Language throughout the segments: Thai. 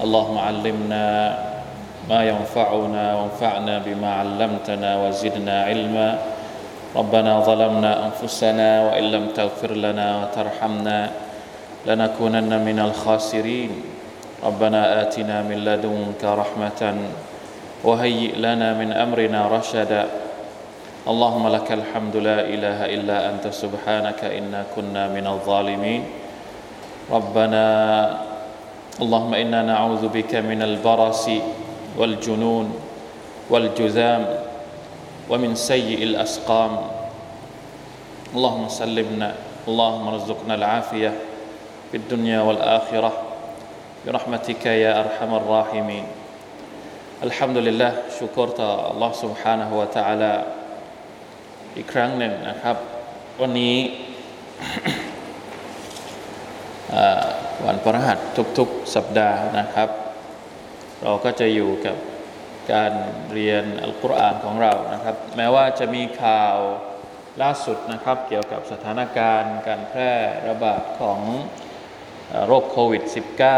اللهم علمنا ما ينفعنا وانفعنا بما علمتنا وزدنا علما. ربنا ظلمنا أنفسنا وإن لم تغفر لنا وترحمنا لنكونن من الخاسرين. ربنا آتنا من لدنك رحمة وهيئ لنا من أمرنا رشدا. اللهم لك الحمد لا إله إلا أنت سبحانك إنا كنا من الظالمين. ربنا اللهم إنا نعوذ بك من البرص والجنون والجذام ومن سيء الأسقام اللهم سلمنا اللهم ارزقنا العافية في الدنيا والآخرة برحمتك يا أرحم الراحمين الحمد لله ชูกรต่อ Allah سبحانه และ تعالى อีกครั้งหนึ่งนะครับ วันนี้ วันพฤหัสทุกๆสัปดาห์นะครับ เราก็จะอยู่กับการเรียนอัลกุรอานของเรานะครับ แม้ว่าจะมีข่าวล่าสุดนะครับ เกี่ยวกับสถานการณ์การแพร่ระบาดของโรคโควิด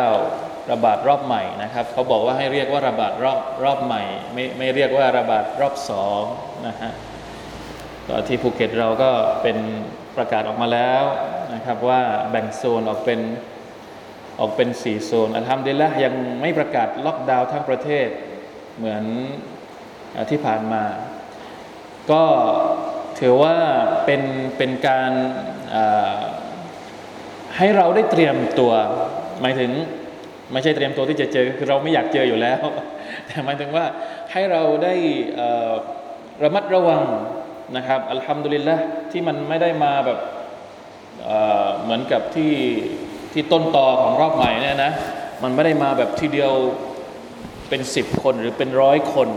-19 ระบาดรอบใหม่นะครับ เขาบอกว่าให้เรียกว่าระบาดรอบรอบใหม่ ไม่ไม่เรียกว่าระบาดรอบสองนะฮะก็ที่ภูเก็ตเราก็เป็นประกาศออกมาแล้วนะครับว่าแบ่งโซนออกเป็น ออกเป็นสี่โซนالحمد لله ยังไม่ประกาศล็อกดาวน์ทั้งประเทศเหมือนที่ผ่านมา ก็ถือว่าเป็นเป็นการให้เราได้เตรียมตัวหมายถึงไม่ใช่เตรียมตัวที่จะเจอคือเราไม่อยากเจออยู่แล้ว แต่หมายถึงว่าให้เราได้ระมัดระวังนะครับอัลฮัมดุลิลละที่มันไม่ได้มาแบบเหมือนกับที่ ที่ต้นตอของรอบใหม่เนี่ยนะ มันไม่ได้มาแบบทีเดียวเป็นสิบคนหรือเป็นร้อยคน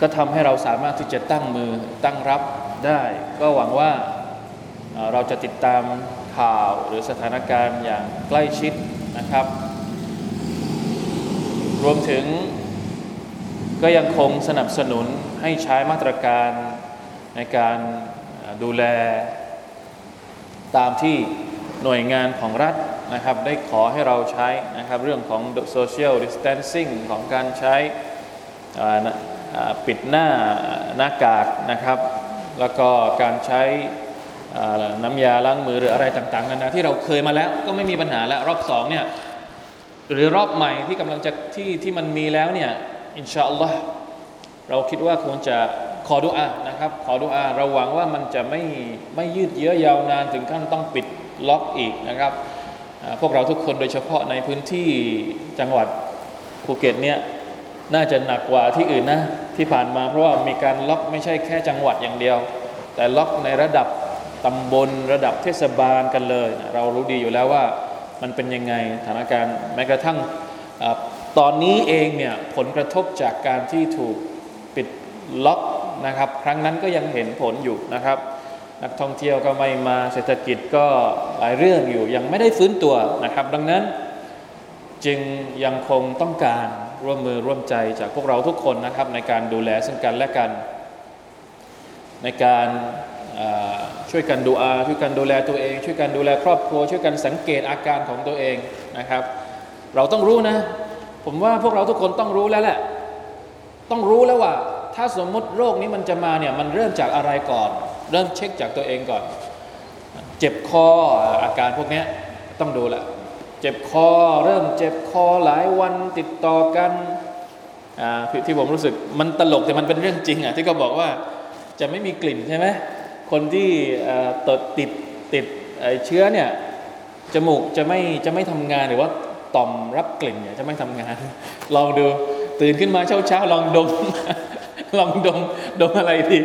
ก็ทำให้เราสามารถที่จะตั้งมือตั้งรับได้ ก็หวังว่าเราจะติดตามข่าวหรือสถานการณ์อย่างใกล้ชิดนะครับ รวมถึงก็ยังคงสนับสนุนให้ใช้มาตรการในการดูแลตามที่ หน่วยงานของรัฐนะครับได้ขอให้เราใช้นะครับเรื่องของ social distancing ของการใช้ปิดหน้าหน้ากากนะครับ แล้วก็การใช้น้ำยาล้างมือหรืออะไรต่างๆนานาที่เราเคยมาแล้วก็ไม่มีปัญหาแล้วรอบสองเนี่ยหรือรอบใหม่ที่กำลังจะที่ที่มันมีแล้วเนี่ยอินชาอัลลอฮ์เราคิดว่าควรจะขอดุอานะครับ ขอดุอาเราหวังว่ามันจะไม่ไม่ยืดเยื้อยาวนานถึงขั้นต้องปิด ล็อกอีกนะครับ พวกเราทุกคนโดยเฉพาะในพื้นที่จังหวัดภูเก็ตเนี่ยน่าจะหนักกว่าที่อื่นนะที่ผ่านมาเพราะว่ามีการล็อกไม่ใช่แค่จังหวัดอย่างเดียว แต่ล็อกในระดับตำบลระดับเทศบาลกันเลย เรารู้ดีอยู่แล้วว่ามันเป็นยังไงสถานการณ์แม้กระทั่งตอนนี้เองเนี่ยผลกระทบจากการที่ถูกปิดล็อกนะครับ ครั้งนั้นก็ยังเห็นผลอยู่นะครับ นักท่องเที่ยวก็ไม่มาเศรษฐกิจก็หลายเรื่องอยู่ยังไม่ได้ฟื้นตัวนะครับ ดังนั้นจึงยังคงต้องการร่วมมือร่วมใจจากพวกเราทุกคนนะครับ ในการดูแลซึ่งกันและกัน ในการช่วยกันดูอาช่วยกันดูแลตัวเอง ช่วยกันดูแลครอบครัว ช่วยกันสังเกตอาการของตัวเองนะครับ เราต้องรู้นะ ผมว่าพวกเราทุกคนต้องรู้แล้วแหละ ต้องรู้แล้วว่า ถ้าสมมติโรคนี้มันจะมาเนี่ยมันเริ่มจากอะไรก่อน เริ่มเช็คจากตัวเองก่อน เจ็บคออาการพวกนี้ต้องดูแหละเจ็บคอเริ่มเจ็บคอหลายวันติดต่อกันที่ผมรู้สึกมันตลกแต่มันเป็นเรื่องจริงอะที่เขาบอกว่าจะไม่มีกลิ่นใช่ไหมคนที่ตดติดติดเชื้อเนี่ยจมูกจะไม่จะไม่ทำงานหรือว่าต่อมรับกลิ่นเนี่ยจะไม่ทำงาน ลองดูตื่นขึ้นมาเช้าเช้าลองดมลองดมดมอะไรดี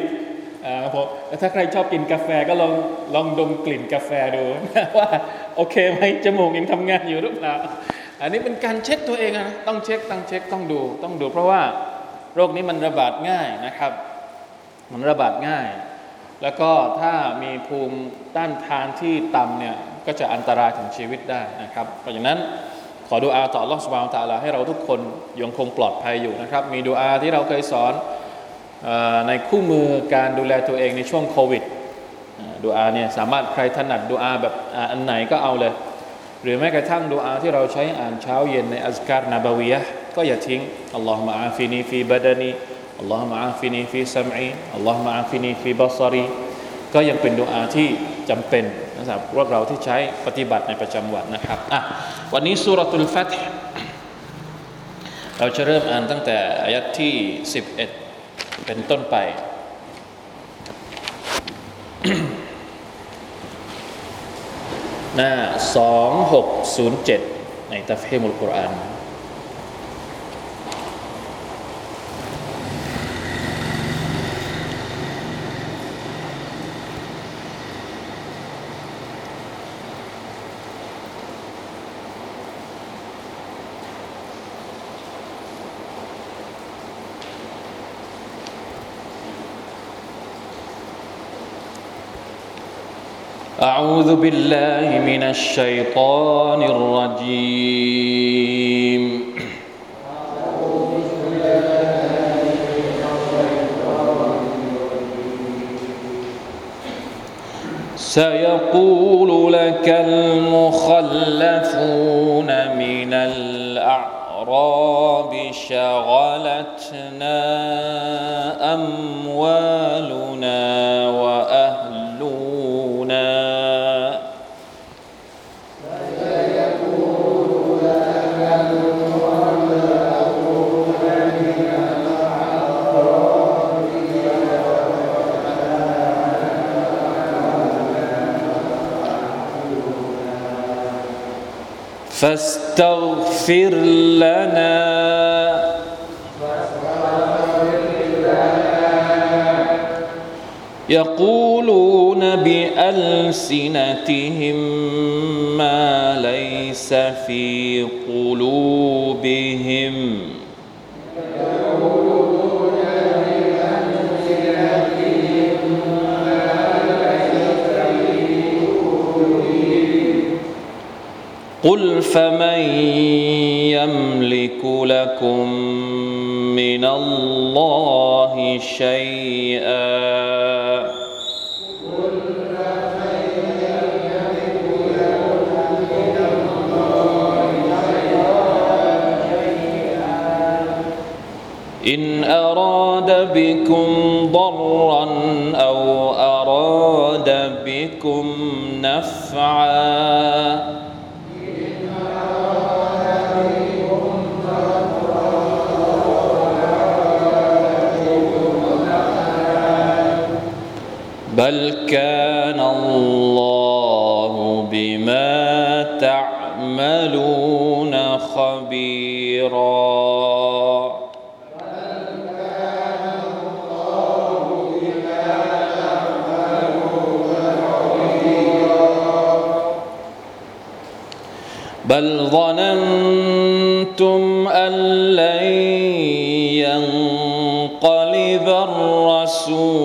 ผมถ้าใครชอบกินกาแฟก็ลองลองดมกลิ่นกาแฟดูว่าโอเคไหมจมูกยังทำงานอยู่หรือเปล่าอันนี้เป็นการเช็คตัวเองนะต้องเช็คต้องเช็คต้องดูต้องดู เพราะว่าโรคนี้มันระบาดง่ายนะครับ มันระบาดง่าย แล้วก็ถ้ามีภูมิต้านทานที่ต่ำเนี่ยก็จะอันตรายถึงชีวิตได้นะครับ เพราะฉะนั้นขอดูอาต่อรอสวาลตาลาให้เราทุกคนยังคงปลอดภัยอยู่นะครับ มีดูอาที่เราเคยสอน ในคู่มือการดูแลตัวเองในช่วงโควิดดูอาเนี่ยสามารถใครถนัดดูอาแบบอันไหนก็เอาเลย หรือแม้กระทั่งดูอาที่เราใช้อ่านเช้าเย็นในالأذكار النبوية ก็อย่าทิ้งاللهم عافني في بدني اللهم عافني في سمعي اللهم عافني في بصري ก็ยังเป็นดูอาที่จำเป็นนะครับพวกเราที่ใช้ปฏิบัติในประจำวันนะครับอะวันนี้سورة الفتحเราจะเริ่มอ่านตั้งแต่อายัดที่ 11 เป็นต้นไป หน้า 2607 ในตัฟเฮมุลกุรอาน أعوذ بالله من الشيطان الرجيم. سيقول قل فمن يملك لكم من الله شيئا إن أراد بكم ضرا أو أراد بكم نفعا. بل كان الرسول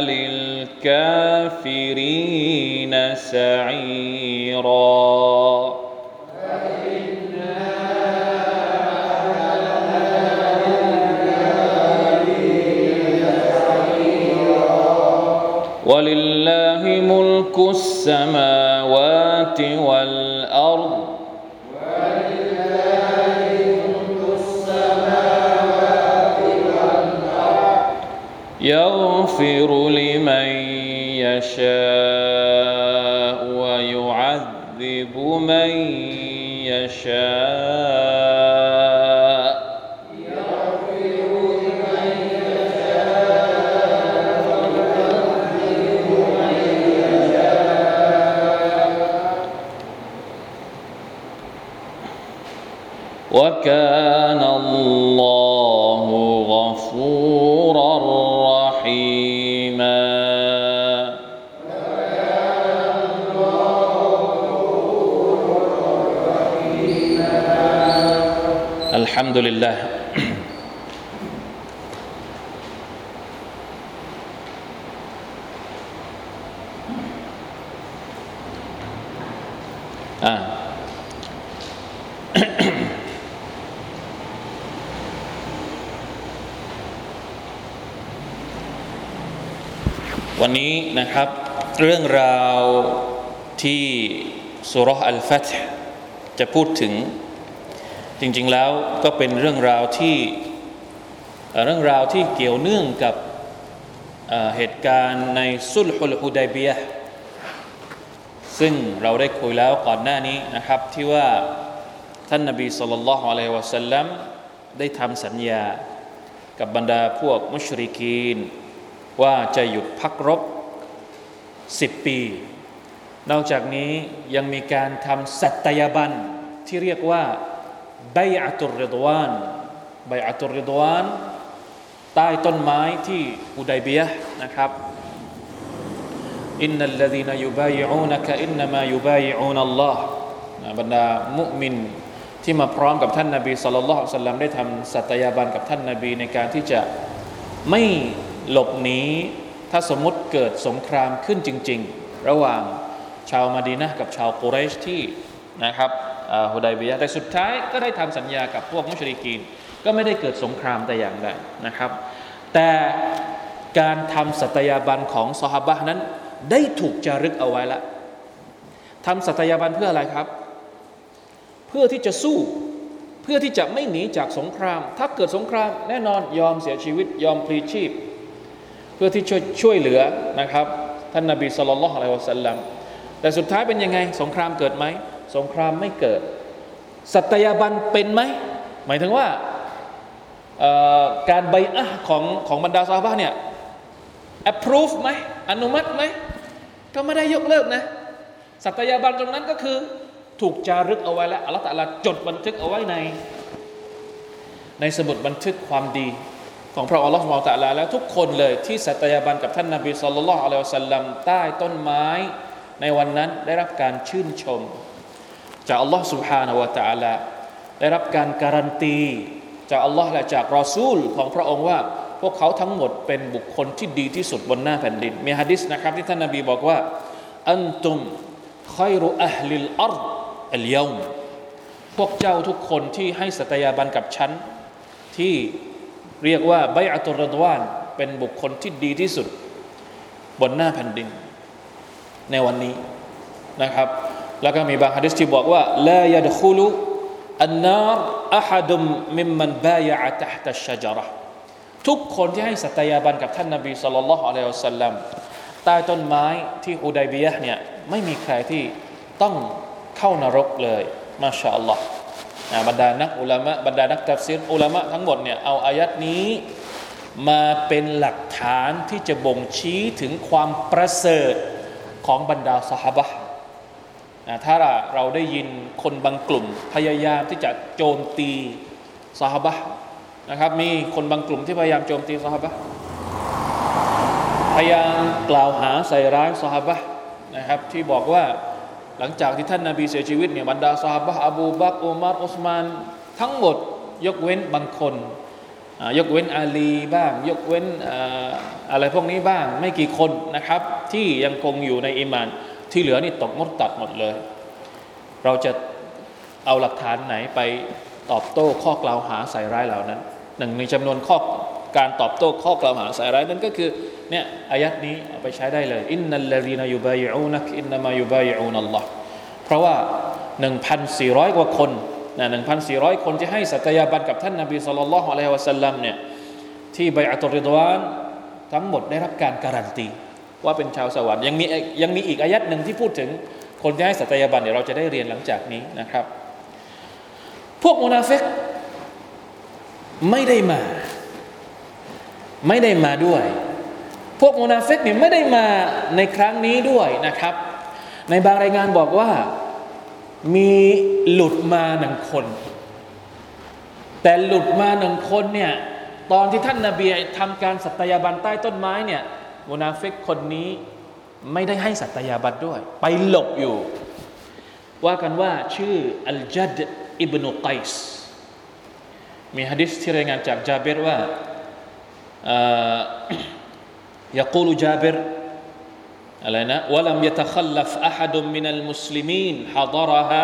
للكافرين سعيرا. ولله ملك السماوات والأرض. يغفر الحمد للهอ่า วันนี้นะครับเรื่องราวที่สุรษอัลฟัตจะพูดถึง จริงๆแล้วก็เป็นเรื่องราวที่เรื่องราวที่เกี่ยวเนื่องกับเหตุการณ์ในสุลฮุลฮุดัยเบียห์ซึ่งเราได้คุยแล้วก่อนหน้านี้นะครับ ที่ว่าท่านนบีสุลต่านละฮ์อะลัยฮิวะสัลลัมได้ทำสัญญากับบรรดาพวกมุชริกีน ว่าจะหยุดพักรบสิบปี นอกจากนี้ยังมีการทำสัตยาบันที่เรียกว่า บอัตุริดวานไบอัตุริดวานใต้ต้นไม้ที่อุดัยเบียนะครับอินนัลลดีนยุบายอูนักอินนามายุบายอูนัลลอฮ์บรรดามุมินที่มาพร้อมกับท่านนาบีสุลต่านละสัลลัมได้ทำสัตยาบันกับท่านนาบีในการที่จะไม่หลบหนีถ้าสมมติเกิดสงครามขึ้นจริง ๆ ระหว่างชาวมาดีนะกับชาวกุเรชที่นะครับ ฮุดัยเบียแต่สุดท้ายก็ได้ทำสัญญากับพวกมุชริกีน ก็ไม่ได้เกิดสงครามแต่อย่างใดนะครับ แต่การทำสัตยาบันของซอฮาบะห์นั้นได้ถูกจารึกเอาไว้แล้วทำสัตยาบันเพื่ออะไรครับ เพื่อที่จะสู้เพื่อที่จะไม่หนีจากสงคราม ถ้าเกิดสงครามแน่นอนยอมเสียชีวิตยอมพลีชีพ เพื่อที่ช่วยช่วยเหลือนะครับ ท่านนาบีสุลต่านละฮ์อะลัยฮิวะสัลลัมแต่สุดท้ายเป็นยังไงสงครามเกิดไหม สงครามไม่เกิด สัตยาบันเป็นไหม หมายถึงว่าการใบอะของของบรรดาซาฮาบะเนี่ย approve ไหมอนุมัติไหม ก็ไม่ได้ยกเลิกนะ สัตยาบันตรงนั้นก็คือถูกจารึกเอาไว้แล้วอัลลอฮฺตะอาลาจดบันทึกเอาไว้ใน ในสมุดบันทึกความดีของพระอัลลอฮฺสุบฮานะฮูวะตะลาแล้วทุกคนเลยที่สัตยาบันกับท่านนาบีสุลต่านละอะลัยฮิวะสัลลัมใต้ต้นไม้ในวันนั้นได้รับการชื่นชม จากอัลลอฮฺ سبحانه และ تعالى ได้รับการการันตี จากอัลลอฮ์และจากรอซูลของพระองค์ว่า พวกเขาทั้งหมดเป็นบุคคลที่ดีที่สุดบนหน้าแผ่นดิน มีฮะดิษนะครับที่ท่านนบีบอกว่า อันตุมคอยรุอัลลิลอัรอัลยมพวกเจ้าทุกคนที่ให้สัตยาบันกับฉัน ที่เรียกว่าไบอัตุรดวาน เป็นบุคคลที่ดีที่สุด บนหน้าแผ่นดิน ในวันนี้นะครับ แล้วก็มีบางฮะดิษที่บอกว่าลายัดคุลุอันนารอะฮัดุมมิมมันบายะตะฮ์ตัชชะจระทุกคนที่ให้สัตยาบันกับท่านนบีสุลต่านละฮ์อะลัยฮิวะสัลลัมใต้ต้นไม้ที่อุดัยบียะเนี่ยไม่มีใครที่ต้องเข้านรกเลยมาชาอัลลอฮ์บรรดานักอุลามะบรรดานักตัฟซีรอุลามะทั้งหมดเนี่ยเอาอายัดนี้มาเป็นหลักฐานที่จะบ่งชี้ถึงความประเสริฐของบรรดาสหบะ ถ้าเราได้ยินคนบางกลุ่มพยายามที่จะโจมตีสหบะนะครับ มีคนบางกลุ่มที่พยายามโจมตีสหบะพยายามกล่าวหาใส่ร้ายสหบะนะครับที่บอกว่าหลังจากที่ท่านนาบีเสียชีวิตเนี่ยบรรดาสหบะอบูบักอุมารอุสมานทั้งหมดยกเว้นบางคน ยกเว้นอาลีบ้าง ยกเว้นอะไรพวกนี้บ้างไม่กี่คนนะครับ ที่ยังคงอยู่ในอิมาน ที่เหลือนี่ตกมดตัดหมดเลย เราจะเอาหลักฐานไหนไปตอบโต้ข้อกล่าวหาใส่ร้ายเหล่านั้นหนึ่งในจำนวนข้อการตอบโต้ข้อกล่าวหาใส่ร้ายนั้นก็คือเนี่ยอายัดนี้เอาไปใช้ได้เลยإن الذين يبايعونك إنما يبايعون الله เพราะว่า 1,400 กว่าคนนะ1,400 คนที่ให้สัตยาบันกับท่านนาบีصلى الله عليه وسلم เนี่ยที่بيعة الرضوان ทั้งหมดได้รับการการันตี ว่าเป็นชาวสวรรค์ยังมียังมีอีกอายัดหนึ่งที่พูดถึงคนที่ให้สัตยาบันเดี๋ยวเราจะได้เรียนหลังจากนี้นะครับ พวกมุนาฟิกไม่ได้มา ไม่ได้มาด้วย พวกมุนาฟิกเนี่ยไม่ได้มาในครั้งนี้ด้วยนะครับ ในบางรายงานบอกว่ามีหลุดมาหนึ่งคน แต่หลุดมาหนึ่งคนเนี่ยตอนที่ท่านนาบีทำการสัตยาบันใต้ต้นไม้เนี่ย มุนาฟิกคนนี้ไม่ได้ให้สัตยาบันด้วย ไปหลบอยู่ ว่ากันว่าชื่ออัลจัดอิบนุกัยส์มีฮะดิษที่รายงานจากจาเบรว่า يقول جابر علينا ولم يتخلف أحد من المسلمين حضرها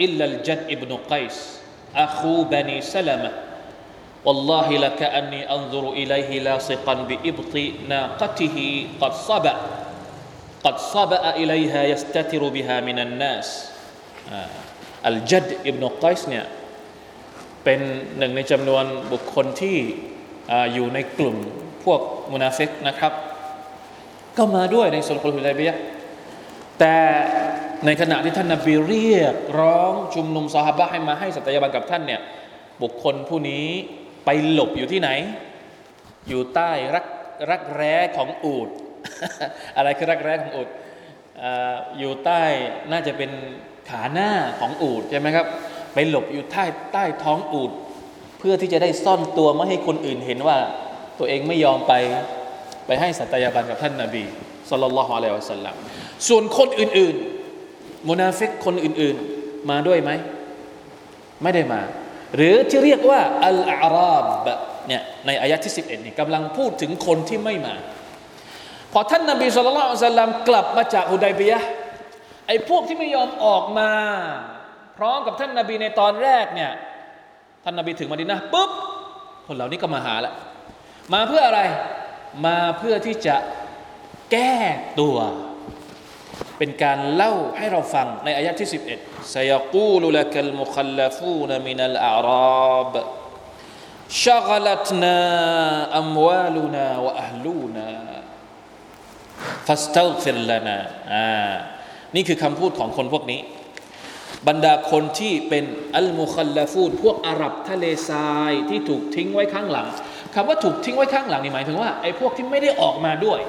إلا الجد ابن قيس أخو بني سلمة والله لكأني أنظر إليه لاصقا بإبط ناقته قد صبأ قد صبأ إليها يستتر بها من الناس الجد ابن قيس เนี่ยเป็นหนึ่งในจำนวนบุคคลที่อยู่ในกลุ่มพวกมุนาฟิกนะครับ ก็มาด้วยในสุลคุลฮุลัยบียะแต่ในขณะที่ท่านนบีเรียกร้องชุมนุมซอฮาบะให้มาให้สัตยาบันกับท่านเนี่ยบุคคลผู้นี้ ไปหลบอยู่ที่ไหน อยู่ใต้รักรักแร้ของอูดอะไรคือรักแร้ของอูดอยู่ใต้น่าจะเป็นขาหน้าของอูดใช่ไหมครับ ไปหลบอยู่ใต้ใต้ท้องอูด เพื่อที่จะได้ซ่อนตัวไม่ให้คนอื่นเห็นว่าตัวเองไม่ยอมไปไปให้สัตยาบันกับท่านนาบีสุลต่านละฮ์อะลัยฮิวะสัลลัมส่วนคนอื่นๆมุนาฟิกคนอื่นๆ มาด้วยไหม ไม่ได้มา หรือที่เรียกว่าอัลอาราบเนี่ยในอายะที่ 11นี่กำลังพูดถึงคนที่ไม่มา พอท่านนาบีสุลต่านสลัมกลับมาจากฮุดัยบียะไอ้พวกที่ไม่ยอมออกมา พร้อมกับท่านนาบีในตอนแรกเนี่ยท่านนาบีถึงมาดินะปุ๊บคนเหล่านี้ก็มาหาละมาเพื่ออะไรมาเพื่อที่จะแก้ตัว เป็นการเล่าให้เราฟังในอายะที่ 11 سيقول لك المخلفون من الأعراب شغلتنا أموالنا وأهلنا فاستغفر لنا อ่านี่คือคำพูดของคนพวกนี้ บรรดาคนที่เป็นอัลมุคัลลฟูนพวกอาหรับทะเลทรายที่ถูกทิ้งไว้ข้างหลังคำว่าถูกทิ้งไว้ข้างหลังนี่หมายถึงว่าไอ้พวกที่ไม่ได้ออกมาด้วย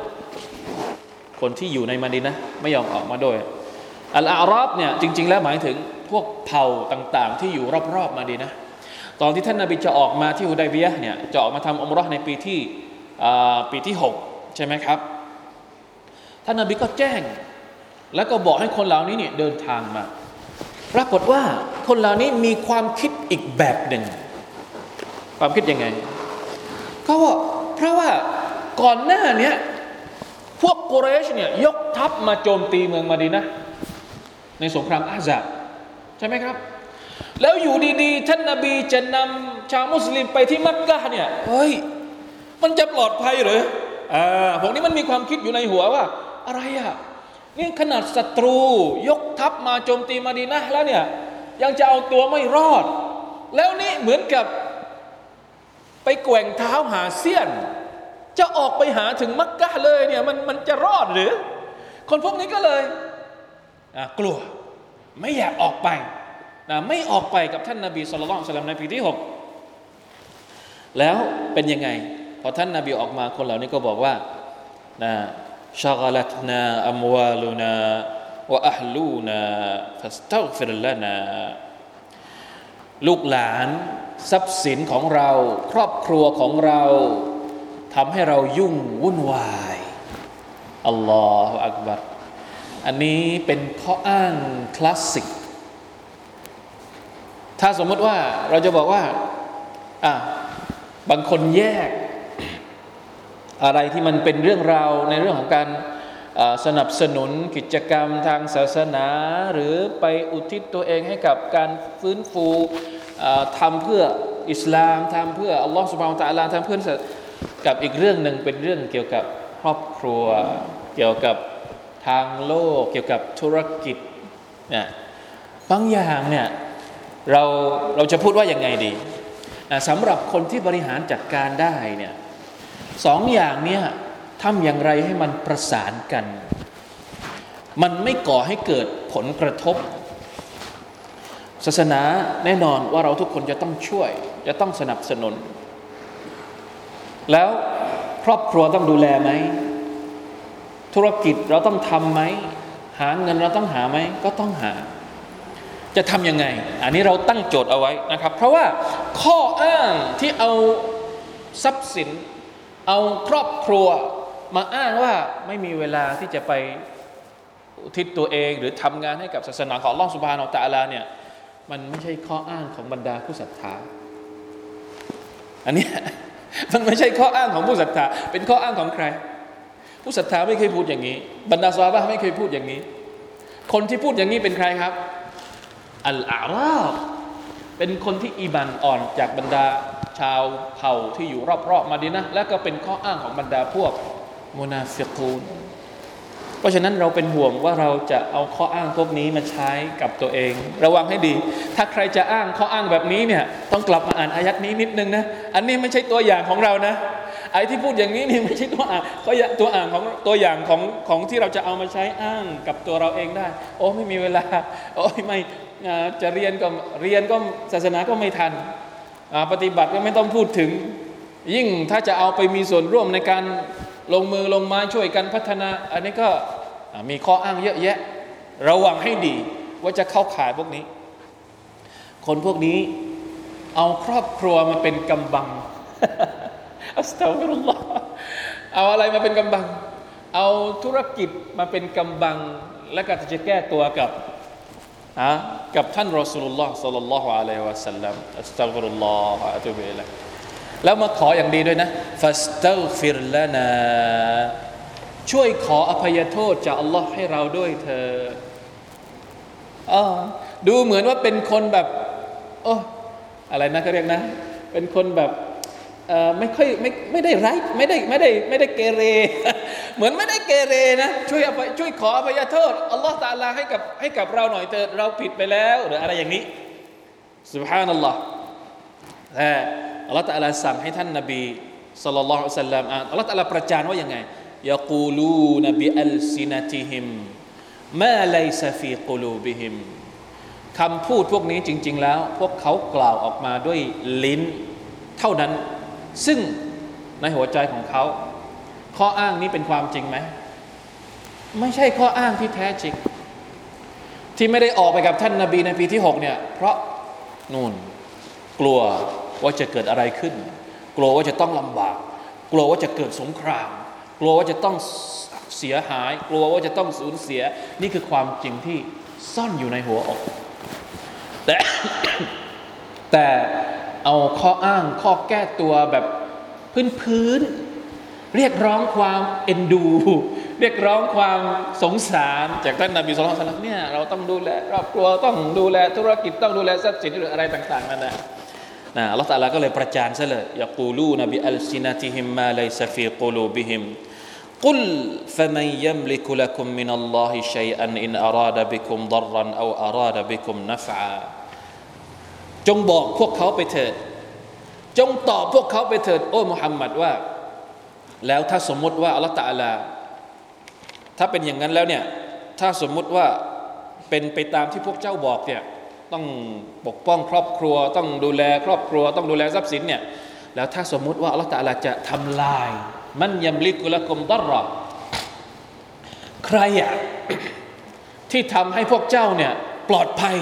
คนที่อยู่ในมาดินะไม่ยอมออกมาด้วย อัลอารับเนี่ยจริง ๆ แล้วหมายถึงพวกเผ่าต่างๆ ที่อยู่รอบๆมาดีนะตอนที่ท่านนาบีจะออกมาที่ฮุดัยเบียเนี่ยจะออกมาทำอมรอในปีที่ปีที่ 6 ใช่ไหมครับ ท่านนาบีก็แจ้ง แล้วก็บอกให้คนเหล่านี้เนี่ยเดินทางมา ปรากฏว่าคนเหล่านี้มีความคิดอีกแบบหนึ่ง ความคิดยังไงเขาว่าเพราะว่าก่อนหน้านี้ พวกกุเรชเนี่ยยกทัพมาโจมตีเมืองมาดีนะในสงครามอาซาใช่ไหมครับ แล้วอยู่ดีๆ ท่านนาบีจะนำชาวมุสลิมไปที่มักกะเนี่ยเฮ้ยมันจะปลอดภัยหรืออ่าพวกนี้มันมีความคิดอยู่ในหัวว่า อะไรอะ่ะนี่ขนาดศัตรู ยกทัพมาโจมตีมาดีนะแล้วเนี่ยยังจะเอาตัวไม่รอด แล้วนี่เหมือนกับไปแกว่งเท้าหาเสี้ยน จะออกไปหาถึงมักกะเลยเนี่ยมันมันจะรอดหรือ คนพวกนี้ก็เลยกลัวไม่อยากออกไปนะไม่ออกไปกับท่านนาบีสุลต่านในปีที่ 6 แล้วเป็นยังไง พอท่านนาบีออกมาคนเหล่านี้ก็บอกว่านะชา ل ลัตนาอัมวาลูนาวะอัลลูนาฟัสตัฟิรลนาลูกหลานทรัพย์สินของเรา ครอบครัวของเรา ทำให้เรายุ่งวุ่นวายอัลลอฮฺอักบัรอันนี้เป็นข้ออ้างคลาสสิก ถ้าสมมติว่าเราจะบอกว่าอะบางคนแยก อะไรที่มันเป็นเรื่องราวในเรื่องของการสนับสนุนกิจกรรมทางศาสนา หรือไปอุทิศตัวเองให้กับการฟื้นฟูทำเพื่ออิสลามทำเพื่ออัลลอฮฺสุบานตะลาทำเพื่อ กับอีกเรื่องหนึ่งเป็นเรื่องเกี่ยวกับครอบครัว เกี่ยวกับทางโลก เกี่ยวกับธุรกิจเนี่ยบางอย่างเนี่ยเราเราจะพูดว่ายังไงดีสำหรับคนที่บริหารจัดการได้เนี่ยสองอย่างเนี่ยทำอย่างไรให้มันประสานกัน มันไม่ก่อให้เกิดผลกระทบ ศาสนาแน่นอนว่าเราทุกคนจะต้องช่วย จะต้องสนับสนุน แล้วครอบครัวต้องดูแลไหม ธุรกิจเราต้องทำไหม หาเงินเราต้องหาไหม ก็ต้องหา จะทำยังไง อันนี้เราตั้งโจทย์เอาไว้นะครับ เพราะว่าข้ออ้างที่เอาทรัพย์สิน เอาครอบครัวมาอ้างว่าไม่มีเวลาที่จะไปทิศตัวเองหรือทำงานให้กับศาสนาของล่องสุบานอัลตะลาเนี่ยมันไม่ใช่ข้ออ้างของบรรดาผู้ศรัทธาอันนี้ มันไม่ใช่ข้ออ้างของผู้ศรัทธา เป็นข้ออ้างของใคร ผู้ศรัทธาไม่เคยพูดอย่างนี้ บรรดาซาบะไม่เคยพูดอย่างนี้ คนที่พูดอย่างนี้เป็นใครครับ อัลอาราบเป็นคนที่อีบันอ่อนจากบรรดาชาวเผ่าที่อยู่รอบๆมาดีนะ และก็เป็นข้ออ้างของบรรดาพวกมุนาฟิกูน เพราะฉะนั้นเราเป็นห่วงว่าเราจะเอาข้ออ้างพวกนี้มาใช้กับตัวเอง ระวังให้ดี ถ้าใครจะอ้างข้ออ้างแบบนี้เนี่ยต้องกลับมาอ่านอายัดนี้นิดนึงนะอันนี้ไม่ใช่ตัวอย่างของเรานะไอ้ที่พูดอย่างนี้นี่ไม่ใช่ตัวอ่านก็ตัวอ่านของตัวอย่างของของที่เราจะเอามาใช้อ้างกับตัวเราเองได้ โอ้ไม่มีเวลา โอ้ไม่จะเรียนก็เรียนก็ศาสนาก็ไม่ทันปฏิบัติก็ไม่ต้องพูดถึง ยิ่งถ้าจะเอาไปมีส่วนร่วมในการ ลงมือลงไม้ช่วยกันพัฒนา อันนี้ก็มีข้ออ้างเยอะแยะ ระวังให้ดีว่าจะเข้าข่ายพวกนี้ คนพวกนี้เอาครอบครัวมาเป็นกำบังأستغفر الله เอาอะไรมาเป็นกำบัง เอาธุรกิจมาเป็นกำบัง และก็จะแก้ตัวกับกับท่านرسول الله صلى الله عليه وسلم أستغفر الله وأتوب إليه แล้วมาขออย่างดีด้วยนะฟัสตัฟิรลานาช่วยขออภัยโทษจากอัลลอฮ์ให้เราด้วยเธออดูเหมือนว่าเป็นคนแบบโอ้อะไรนะเขาเรียกนะ เป็นคนแบบไม่ค่อยไม่ไม่ได้ไรไม่ได้ไม่ได้ไม่ได้เกเร เหมือนไม่ได้เกเรนะช่วยอภัยช่วยขออภัยโทษอัลลอฮ์ตาลาให้กับให้กับเราหน่อยเถิดเราผิดไปแล้ว หรืออะไรอย่างนี้สุบฮานัลลอฮ์แต่ อัลลอฮฺตะลาสั่งให้ท่านนบีสัลลัลลอฮุอะลัยฮิสัลลัมอัลลอฮฺตะลาประจานว่ายังไงยกูลูนบิอัลซินติฮิมมาไลซฟีกูลูบิฮิมคำพูดพวกนี้จริง ๆ แล้ว พวกเขากล่าวออกมาด้วยลิ้น เท่านั้น ซึ่งในหัวใจของเขา ข้ออ้างนี้เป็นความจริงไหม ไม่ใช่ข้ออ้างที่แท้จริง ที่ไม่ได้ออกไปกับท่านนาบีในปีที่ 6 เนี่ย เพราะนู่นกลัว ว่าจะเกิดอะไรขึ้น กลัวว่าจะต้องลำบาก กลัวว่าจะเกิดสงคราม กลัวว่าจะต้องเสียหาย กลัวว่าจะต้องสูญเสีย นี่คือความจริงที่ซ่อนอยู่ในหัวอกแต่แต่เอาข้ออ้างข้อแก้ตัวแบบพื้นพื้น เรียกร้องความเอ็นดู เรียกร้องความสงสาร จากท่านนาบีสุลต่านเนี่ยเราต้องดูแลครอบครัวต้องดูแลธุรกิจต้องดูแลทรัพย์สินหรืออะไรต่างๆนั่นแหละ นะอัลลอฮฺตาลาก็เลยประจานซะเลยยากูลูนบิอัลซินาติฮิมมาไลซฟีกูลูบิฮิม قل فمن يملك لكم من الله شيئا إن أراد بكم ضرا أو أراد بكم نفعا จงบอกพวกเขาไปเถิด จงตอบพวกเขาไปเถิด โอ้มุฮัมมัดว่า แล้วถ้าสมมติว่าอัลลอฮฺตาลา ถ้าเป็นอย่างนั้นแล้วเนี่ย ถ้าสมมุติว่าเป็นไปตามที่พวกเจ้าบอกเนี่ย ต้องปกป้องครอบครัว ต้องดูแลครอบครัว ต้องดูแลทรัพย์สินเนี่ยแล้วถ้าสมมุติว่าอัลลอฮฺตะลาจะทำลาย มันยำลิกุละกมดรรใครอะที่ทำให้พวกเจ้าเนี่ยปลอดภัย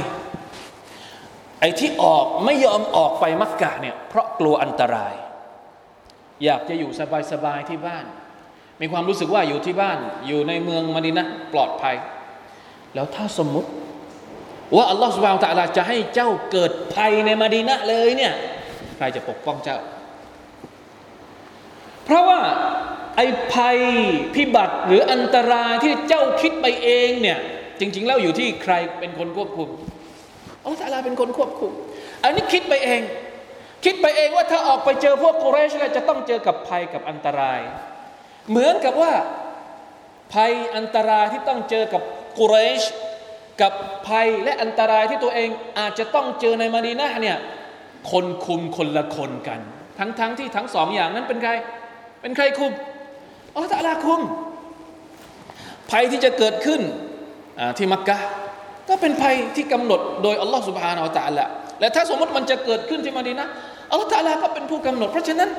ไอ้ที่ออกไม่ยอมออกไปมักกะเนี่ยเพราะกลัวอันตราย อยากจะอยู่สบายๆที่บ้าน มีความรู้สึกว่าอยู่ที่บ้านอยู่ในเมืองมดินะปลอดภัย แล้วถ้าสมมุติ ว่าอัลลอฮฺสุบานตะลาจะให้เจ้าเกิดภัยในมดินะเลยเนี่ยใครจะปกป้องเจ้า เพราะว่าไอ้ภัยพิบัติหรืออันตรายที่เจ้าคิดไปเองเนี่ยจริง ๆ แล้วอยู่ที่ใครเป็นคนควบคุมอัลลอฮฺตะลาเป็นคนควบคุม อันนี้คิดไปเอง คิดไปเองว่าถ้าออกไปเจอพวกกุเรชแล้วจะต้องเจอกับภัยกับอันตราย เหมือนกับว่าภัยอันตรายที่ต้องเจอกับกุเรช กับภัยและอันตรายที่ตัวเองอาจจะต้องเจอในมาดีนาเนี่ยคนคุมคนละคนกัน ทั้งๆทที่ทั้งสองอย่างนั้นเป็นใคร เป็นใครคุมอัลลอฮฺตะคุม ภัยที่จะเกิดขึ้นที่มักกะก็เป็นภัยที่กำหนดโดยอัลลอฮฺสุบฮานาอัลตะละและถ้าสมมติมันจะเกิดขึ้นที่มาดีนะอัลลอฮฺตะลาก็เป็นผู้กำหนด เพราะฉะนั้น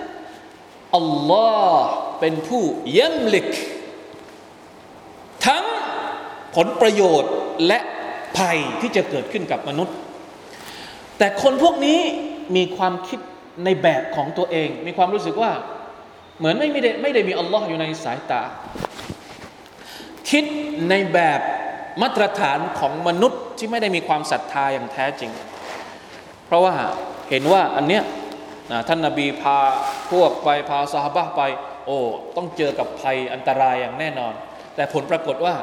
อัลลอฮ์เป็นผู้เยัมลิก ทั้ง ผลประโยชน์และภัยที่จะเกิดขึ้นกับมนุษย์ แต่คนพวกนี้มีความคิดในแบบของตัวเอง มีความรู้สึกว่า เหมือนไม่ได้ไม่ได้มีอัลลอฮ์อยู่ในสายตา คิดในแบบมาตรฐานของมนุษย์ที่ไม่ได้มีความศรัทธาอย่างแท้จริง เพราะว่าเห็นว่าอันเนี้ยท่านนาบีพาพวกไปพาสาบะไป โอ้ต้องเจอกับภัยอันตรายอย่างแน่นอน แต่ผลปรากฏว่า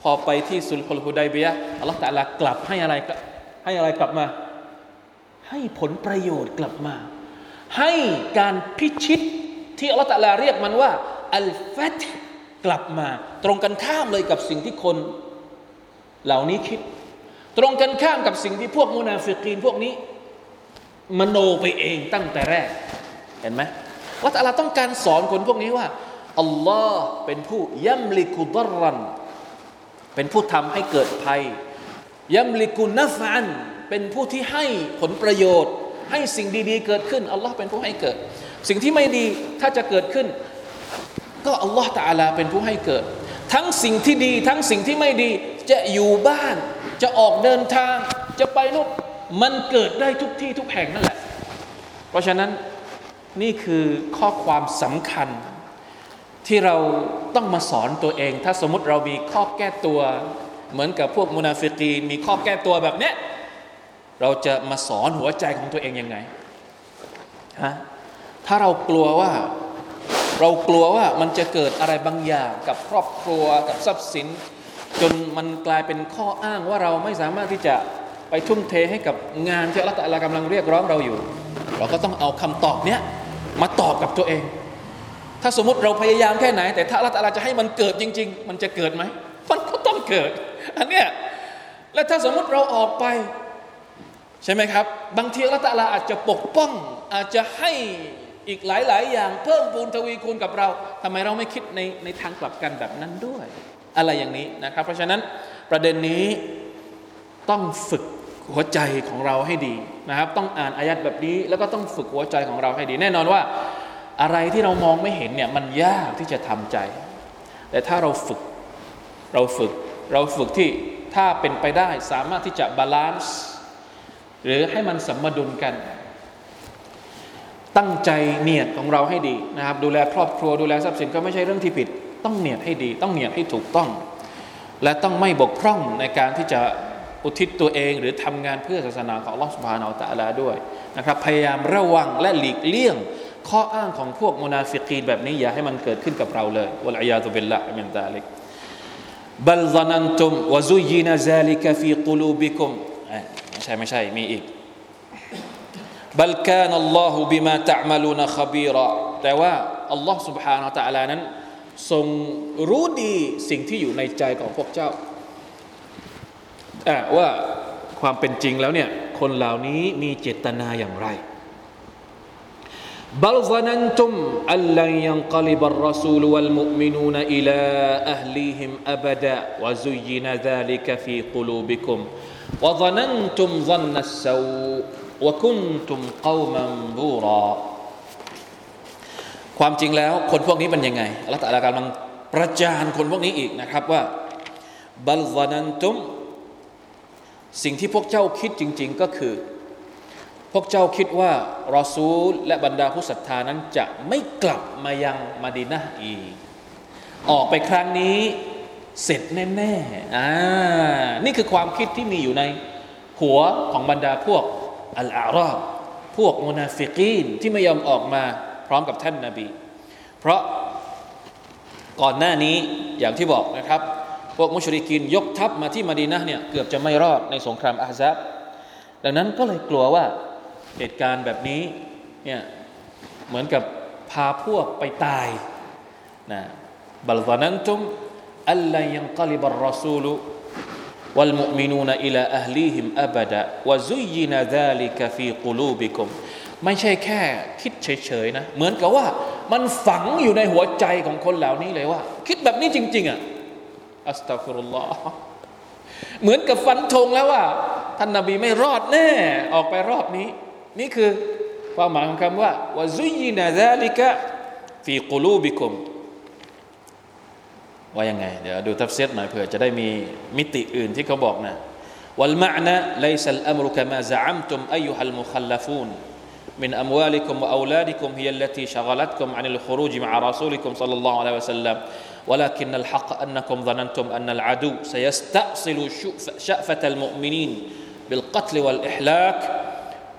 พอไปที่สุลฮุลฮุดัยเบียอัลลอฮฺตะลากลับให้อะไรให้อะไรกลับมา ให้ผลประโยชน์กลับมา ให้การพิชิตที่อัลลอฮฺตะลาเรียกมันว่าอัลฟัตกลับมา ตรงกันข้ามเลยกับสิ่งที่คน เหล่านี้คิด ตรงกันข้ามกับสิ่งที่พวกมุนาฟิกีนพวกนี้ มโนไปเองตั้งแต่แรก เห็นไหมว่าแต่เราต้องการสอนคนพวกนี้ว่าอัลลอฮ์เป็นผู้ยัมลิกุดรัน เป็นผู้ทำให้เกิดภัยยัมลิกุนัฟัน เป็นผู้ที่ให้ผลประโยชน์ ให้สิ่งดี ๆ เกิดขึ้นอัลลอฮ์เป็นผู้ให้เกิด สิ่งที่ไม่ดีถ้าจะเกิดขึ้น ก็อัลลอฮ์ตาลาเป็นผู้ให้เกิด ทั้งสิ่งที่ดี ทั้งสิ่งที่ไม่ดีจะอยู่บ้าน จะออกเดินทาง จะไปนู่นมันเกิดได้ทุกที่ทุกแห่งนั่นแหละ เพราะฉะนั้นนี่คือข้อความสำคัญ ที่เราต้องมาสอนตัวเอง ถ้าสมมติเรามีข้อแก้ตัว เหมือนกับพวกมุนาฟิกีมีข้อแก้ตัวแบบเนี้ยเราจะมาสอนหัวใจของตัวเองยังไงฮะถ้าเรากลัวว่าเรากลัวว่ามันจะเกิดอะไรบางอย่างกับครอบครัวกับทรัพย์สิน จนมันกลายเป็นข้ออ้างว่าเราไม่สามารถที่จะไปทุ่มเทให้กับงานที่อัลลอฮฺกำลังเรียกร้องเราอยู่ เราก็ต้องเอาคำตอบเนี้ยมาตอบกับตัวเอง ถ้าสมมติเราพยายามแค่ไหน แต่ถ้าอัลลอฮฺจะให้มันเกิดจริง ๆ มันจะเกิดไหม มันก็ต้องเกิด อันเนี้ยและถ้าสมมติเราออกไป ใช่ไหมครับ บางทีอัลลอฮฺอาจจะปกป้อง อาจจะให้อีกหลาย ๆ อย่างเพิ่มพูนทวีคูณกับเราทำไมเราไม่คิดในในทางกลับกันแบบนั้นด้วย อะไรอย่างนี้นะครับ เพราะฉะนั้นประเด็นนี้ต้องฝึกหัวใจของเราให้ดีนะครับ ต้องอ่านอายัดแบบนี้ แล้วก็ต้องฝึกหัวใจของเราให้ดี แน่นอนว่า อะไรที่เรามองไม่เห็นเนี่ยมันยากที่จะทำใจ แต่ถ้าเราฝึกเราฝึกเราฝึกที่ถ้าเป็นไปได้สามารถที่จะ balance หรือให้มันสมดุลกัน ตั้งใจเนียดของเราให้ดีนะครับ ดูแลครอบครัวดูแลทรัพย์สินก็ไม่ใช่เรื่องที่ผิด ต้องเนียดให้ดี ต้องเนียดให้ถูกต้อง และต้องไม่บกพร่องในการที่จะอุทิศตัวเอง หรือทำงานเพื่อศาสนาของالله سبحانه وتعالى ด้วยนะครับ พยายามระวังและหลีกเลี่ยง ข้ออ้างของพวกมุนาฟิกีนแบบนี้อย่าให้มันเกิดขึ้นกับเราเลยวะลัยยาตุบิลละมินตาลิกบัลซนันตุมวะซุยินาซาลิกฟีกุลูบิคุมไม่ใช่ไม่ใช่มีอีกบัลกานัลลอฮุบิมาตะมลูนขบีรอแต่ว่าอัลลอฮ์ سبحانه และ تعالى นั้นทรงรู้ดีสิ่งที่อยู่ในใจของพวกเจ้าว่าความเป็นจริงแล้วเนี่ยคนเหล่านี้มีเจตนาอย่างไร บัลซานันตุมอัลลันยังกลิบัลรอซูลวัลมุมินูนอิลาอัลลีฮิมอับดะวะซุยินะซาลิกฟีกุลูบิคุมวะซความจริงแล้ว คนพวกนี้เป็นยังไงอัลลอฮฺตะอาลากำลังประจานคนพวกนี้อีกนะครับว่าบัลซานันตุมสิ่งที่พวกเจ้าคิดจริง ๆ ก็คือ พวกเจ้าคิดว่ารอซูล และบรรดาผู้ศรัทธานั้นจะไม่กลับมายังมาดีนะอีก ออกไปครั้งนี้เสร็จแน่ๆอ่านี่คือความคิดที่มีอยู่ในหัวของบรรดาพวกอัลอาราบพวกมุนาฟิกีนที่ไม่ยอมออกมาพร้อมกับท่านนาบี เพราะก่อนหน้านี้อย่างที่บอกนะครับ พวกมุชริกินยกทัพมาที่มาดีนะเนี่ยเกือบจะไม่รอดในสงครามอาซับดังนั้นก็เลยกลัวว่า เหตุการณ์แบบนี้เนี่ยเหมือนกับพาพวกไปตายนะบัลซานันตุมอัลลยังกลิบัรรอซูลุ والمؤمنون إلى أهليهم أبدا وزين ذلك في قلوبكم ไม่ใช่แค่คิดเฉยๆนะ เหมือนกับว่ามันฝังอยู่ในหัวใจของคนเหล่านี้เลยว่า คิดแบบนี้จริง ๆ อ่ะ อัสตัฟุรุลลอฮ์เหมือนกับฟันธงแล้วว่า ท่านนาบีไม่รอดแน่ ออกไปรอบนี้ นี่คือความหมายของคำว่าวะซุยนาซาลิกะฟีกุลูบิคุมว่ายังไง เดี๋ยวดูทัฟเซตหน่อยเผื่อจะได้มีมิติอื่นที่เขาบอกนะ والمعنى ليس الأمر كما زعمتم أيها المخلفون من أموالكم وأولادكم هي التي شغلتكم عن الخروج مع رسولكم صلى الله عليه وسلم ولكن الحق أنكم ظننتم أن العدو سيستأصل شأفة المؤمنين بالقتل والإحلاك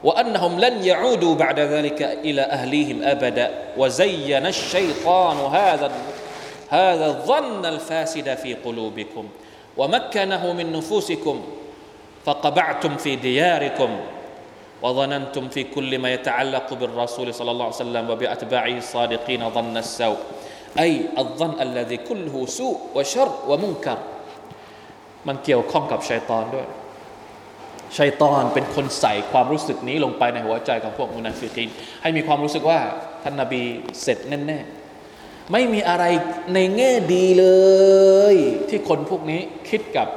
وأنهم لن يعودوا بعد ذلك إلى أهليهم أبدا وزين الشيطان هذا هذا الظن الفاسد في قلوبكم ومكنه من نفوسكم فقبعتم في دياركم وظننتم في كل ما يتعلق بالرسول صلى الله عليه وسلم وبأتباعه الصادقين ظن السوء أي الظن الذي كله سوء وشر ومنكر มันเกี่ยวข้องกับชัยตอนด้วย ชัยตอนเป็นคนใส่ความรู้สึกนี้ลงไปในหัวใจของพวกมุนาฟิกีนให้มีความรู้สึกว่าท่านนาบีเสร็จแน่ๆไม่มีอะไรในแง่ดีเลย ที่คนพวกนี้คิดกับ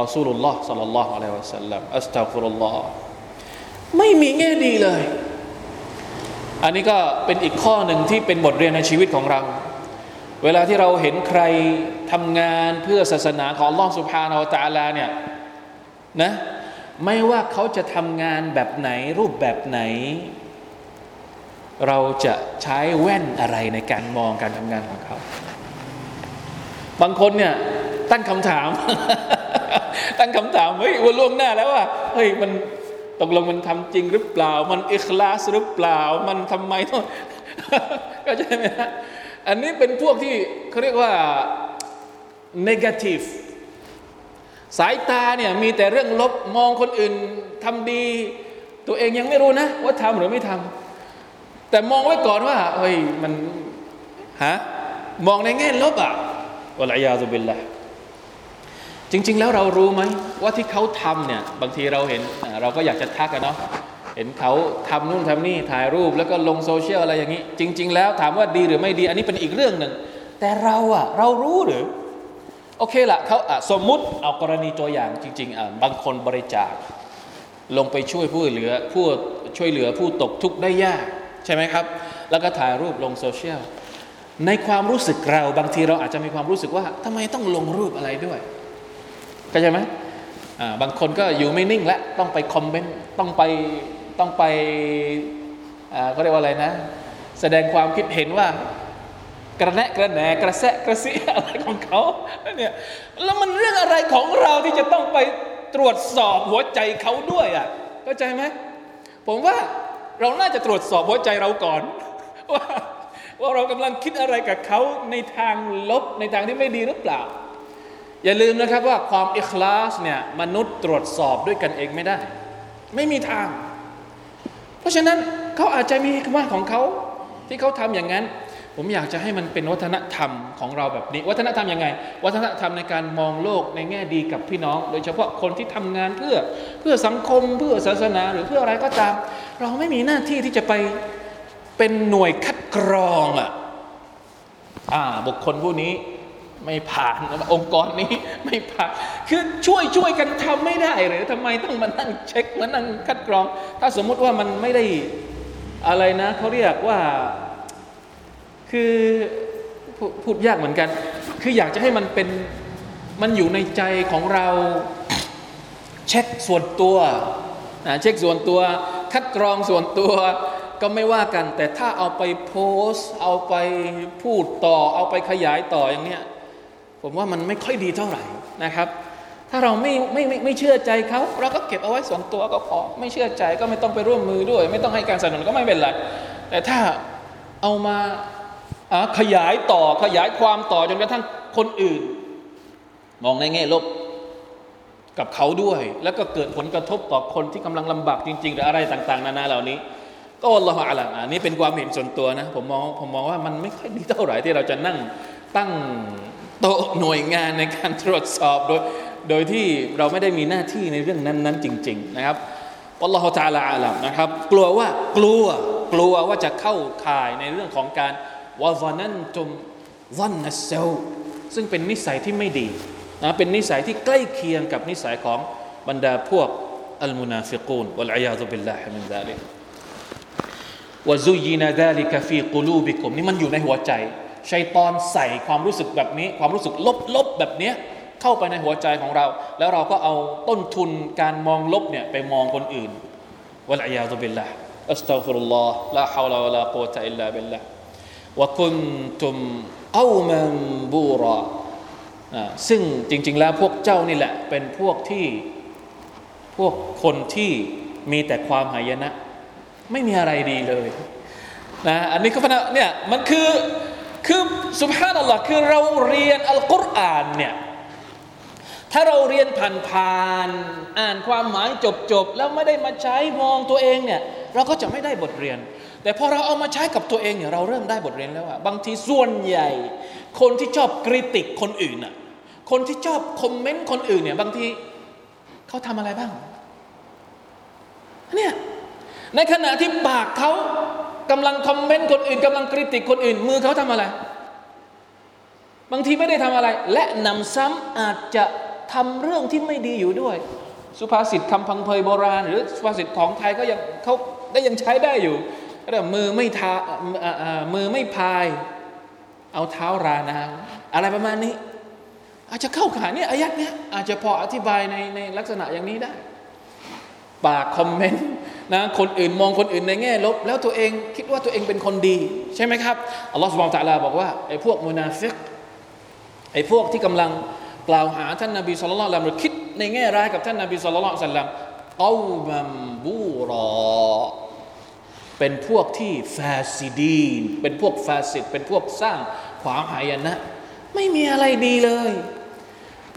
รอซูลุลลอฮ์สัลลัลลอฮุอะลัยฮิวะสัลลัมอัสตัฟุรุลลอฮ์ไม่มีแง่ดีเลย อันนี้ก็เป็นอีกข้อหนึ่งที่เป็นบทเรียนในชีวิตของเรา เวลาที่เราเห็นใครทำงานเพื่อศาสนาของลอสุภานาอัตาลาเนี่ยนะ ไม่ว่าเขาจะทำงานแบบไหนรูปแบบไหน เราจะใช้แว่นอะไรในการมองการทำงานของเขา บางคนเนี่ยตั้งคำถาม ตั้งคำถามเฮ้ยวันล่วงหน้าแล้วว่าเฮ้ยมันตกลงมันทำจริงหรือเปล่า มันอิคลาสหรือเปล่า มันทำไมต้องก็ใช่ไหมฮะอันนี้เป็นพวกที่เขาเรียกว่า negative สายตาเนี่ยมีแต่เรื่องลบมองคนอื่นทำดี ตัวเองยังไม่รู้นะ ว่าทำหรือไม่ทำแต่มองไว้ก่อนว่าเฮ้ยมันฮะมองในแง่ลบอะวะลัยาซุบิลละจริง ๆ แล้วเรารู้ไหมว่าที่เขาทำเนี่ยบางทีเราเห็นเราก็อยากจะทักกันเนาะเห็นเขาทำนู่นทำนี่ถ่ายรูปแล้วก็ลงโซเชียลอะไรอย่างนี้ จริง ๆ แล้วถามว่าดีหรือไม่ดี อันนี้เป็นอีกเรื่องหนึ่งแต่เราอะเรารู้หรือ โอเคละเขาสมมุติเอากรณีตัวอย่างจริงๆบางคนบริจาค ลงไปช่วยผู้เหลือผู้ช่วยเหลือผู้ตกทุกข์ได้ยาก ใช่ไหมครับ แล้วก็ถ่ายรูปลงโซเชียลในความรู้สึกเราบางทีเราอาจจะมีความรู้สึกว่าทำไมต้องลงรูปอะไรด้วยเข้าใจไหมบางคนก็อยู่ไม่นิ่งแล้วต้องไปคอมเมนต์ต้องไปต้องไปเขาเรียกว่าอะไรนะ แสดงความคิดเห็นว่า กระแนะกระแหนกระแสะกระซิอะไรของเขาเนี่ยแล้วมันเรื่องอะไรของเราที่จะต้องไปตรวจสอบหัวใจเขาด้วยอะเข้าใจไหมผมว่าเราน่าจะตรวจสอบหัวใจเราก่อน ว่าว่าเรากำลังคิดอะไรกับเขาในทางลบในทางที่ไม่ดีหรือเปล่า อย่าลืมนะครับว่าความอิคลาสเนี่ยมนุษย์ตรวจสอบด้วยกันเองไม่ได้ ไม่มีทาง เพราะฉะนั้นเขาอาจจะมีคำว่าของเขาที่เขาทำอย่างนั้น ผมอยากจะให้มันเป็นวัฒนธรรมของเราแบบนี้ วัฒนธรรมยังไง วัฒนธรรมในการมองโลกในแง่ดีกับพี่น้อง โดยเฉพาะคนที่ทำงานเพื่อเพื่อสังคมเพื่อศาสนาหรือเพื่ออะไรก็ตาม เราไม่มีหน้าที่ที่จะไปเป็นหน่วยคัดกรองอะอ่าบุคคลผู้นี้ไม่ผ่านองค์กรนี้ไม่ผ่านคือช่วยช่วยกันทำไม่ได้หรือทำไมต้องมานั่งเช็คมานั่งคัดกรอง ถ้าสมมุติว่ามันไม่ได้อะไรนะเขาเรียกว่า คือพูพูดยากเหมือนกัน คืออยากจะให้มันเป็นมันอยู่ในใจของเราเช็คส่วนตัวนะเช็คส่วนตัว คัดกรองส่วนตัวก็ไม่ว่ากัน แต่ถ้าเอาไปโพสต์เอาไปพูดต่อ เอาไปขยายต่ออย่างเนี้ยผมว่ามันไม่ค่อยดีเท่าไหร่นะครับ ถ้าเราไม่ไม่ไม่ไม่เชื่อใจเขาเราก็เก็บเอาไว้ส่วนตัวก็พอไม่เชื่อใจก็ไม่ต้องไปร่วมมือด้วย ไม่ต้องให้การสนับสนุนก็ไม่เป็นไรแต่ถ้าเอามา ขยายต่อขยายความต่อจนกระทั่งคนอื่น มองในแง่ลบกับเขาด้วย แล้วก็เกิดผลกระทบต่อคนที่กำลังลำบากจริง ๆ หรืออะไรต่าง ๆ นานาเหล่านี้ ก็อัลลอฮฺอัลลอฮอันนี้เป็นความเห็นส่วนตัวนะผมมองผมมองว่ามันไม่ค่อยดีเท่าไหร่ที่เราจะนั่งตั้งโต๊ะหน่วยงานในการตรวจสอบโดยโดยที่เราไม่ได้มีหน้าที่ในเรื่องนั้นๆจริง ๆ นะครับالله تعالى أعلم นะครับ กลัวว่ากลัวกลัวว่าจะเข้าข่ายในเรื่องของการ وظننتم ظن السوء ซึ่งเป็นนิสัยที่ไม่ดีนะเป็นนิสัยที่ใกล้เคียงกับนิสัยของบรรดาพวกالمنافقون والعياذ بالله من ذلكวะซุยีนาดาลิกฟีกุลูบิกุมนี่มันอยู่ในหัวใจชัยตอนใส่ความรู้สึกแบบนี้ ความรู้สึกลบๆแบบนี้เข้าไปในหัวใจของเรา แล้วเราก็เอาต้นทุนการมองลบเนี่ยไปมองคนอื่นวะลัยาตุบิลละอัสตัฟุรุลลอฮ์ลาฮาวลาวะลากุวะตะอิลลาบิลละวะคุนตุมอูมันบูรอซึ่งจริง ๆ แล้วพวกเจ้านี่แหละ เป็นพวกที่พวกคนที่มีแต่ความหายนะ ไม่มีอะไรดีเลยนะอันนี้ก็พนะเนี่ยมันคือคือสุบฮานัลลอฮ์คือเราเรียนอัลกุรอานเนี่ยถ้าเราเรียนผ่านๆอ่านความหมายจบๆแล้วไม่ได้มาใช้มองตัวเองเนี่ยเราก็จะไม่ได้บทเรียน แต่พอเราเอามาใช้กับตัวเองเนี่ยเราเริ่มได้บทเรียนแล้วว่าบางทีส่วนใหญ่ คนที่ชอบกริติกคนอื่นน่ะคนที่ชอบคอมเมนต์คนอื่นเนี่ยบางทีเขาทำอะไรบ้างเนี่ยในขณะที่ปากเขากำลังคอมเมนต์คนอื่นกำลังกริติกคนอื่น มือเขาทำอะไร บางทีไม่ได้ทำอะไร และนำซ้ำอาจจะทำเรื่องที่ไม่ดีอยู่ด้วย สุภาษิตคำพังเพยโบราณ หรือสุภาษิตของไทยก็ยังเขาก็ยังใช้ได้อยู่ ก็แบบมือไม่ทามือไม่พาย เอาเท้ารานาอะไรประมาณนี้ อาจจะเข้าข่าเนี่ยอายัดเนี่ยอาจจะพออธิบายในในลักษณะอย่างนี้ได้ ปากคอมเมนต์นะคนอื่นมองคนอื่นในแง่ลบ แล้วตัวเองคิดว่าตัวเองเป็นคนดี ใช่ไหมครับอัลลอฮฺสุบานตะลาบอกว่าไอ้พวกมุนาฟิกไอ้พวกที่กำลังกล่าวหาท่านนาบีสุลต่านละหรือคิดในแง่ร้ายกับท่านนาบีสุลต่านสัลลัมเอามัมبورا เป็นพวกที่فاسدين เป็นพวก فاسد เป็นพวกสร้างความหายนะ ไม่มีอะไรดีเลย